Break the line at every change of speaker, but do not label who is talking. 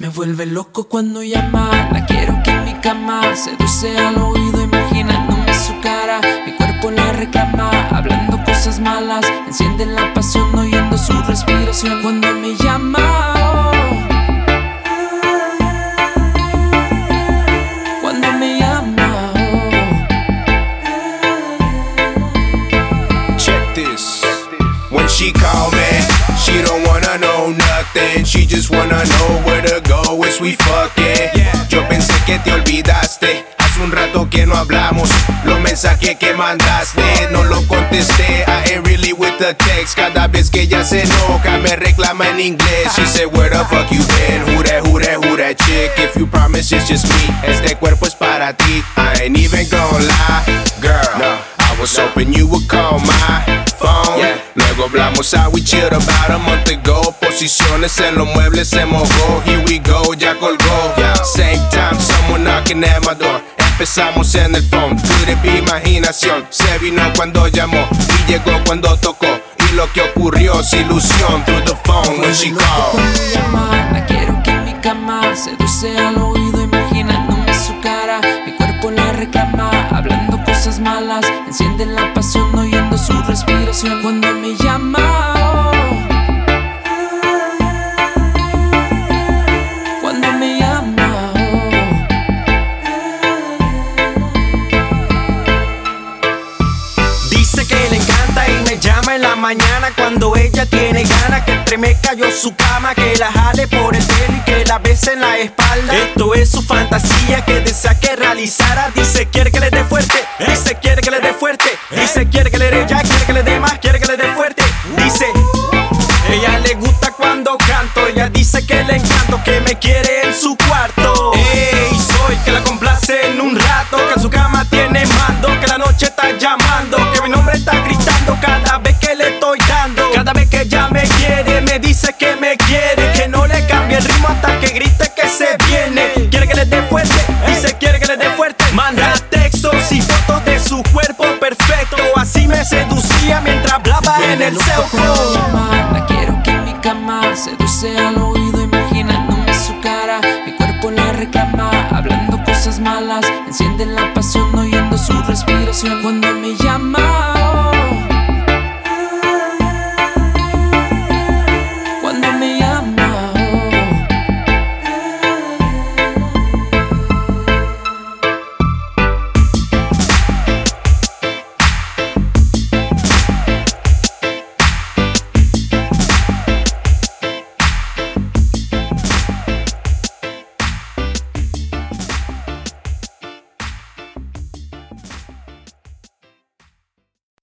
Me vuelve loco cuando llama, la quiero que en mi cama seduce al oído imaginándome su cara. Mi cuerpo la reclama, hablando cosas malas, enciende la pasión oyendo su respiración. Cuando
nothing. She just wanna know where to go as we fucking. Yo pensé que te olvidaste. Hace un rato que no hablamos. Los mensajes que mandaste no lo contesté. I ain't really with the text. Cada vez que ella se enoja me reclama en inglés. She said, Where the fuck you been? Who that, who that, who that chick? If you promise it's just me, este cuerpo es para ti. I ain't even gonna lie, girl. I was hoping you would call my Luego hablamos how we chilled about a month ago. Posiciones en los muebles se mojó. Here we go, ya colgó. Same time, someone knocking at my door. Empezamos en el phone, pure imaginación. Se vino cuando llamó y llegó cuando tocó. Y lo que ocurrió es ilusión through the phone when she called.
la quiero que en mi cama seduce al oído imaginándome su cara. Mi cuerpo la reclama, hablando cosas malas, enciende la pasión
en la mañana cuando ella tiene ganas que entre me cayó su cama, que la jale por el pelo y que la bese en la espalda. Esto es su fantasía que desea que realizara. Dice quiere que le dé fuerte, dice quiere que le dé fuerte, dice quiere que le dé ya, quiere que le dé más, quiere que le dé fuerte. Dice ella le gusta cuando canto, ella dice que le encanto, que me quiere en su cuarto. Estoy dando. Cada vez que ella me quiere, me dice que me quiere, que no le cambie el ritmo hasta que grite que se viene. Quiere que le dé fuerte, dice quiere que le dé fuerte. Manda textos y fotos de su cuerpo perfecto, así me seducía mientras hablaba en el cell phone.
llama, la quiero que en mi cama seduce al oído imaginándome su cara. Mi cuerpo la reclama, hablando cosas malas, enciende la pasión oyendo su respiración cuando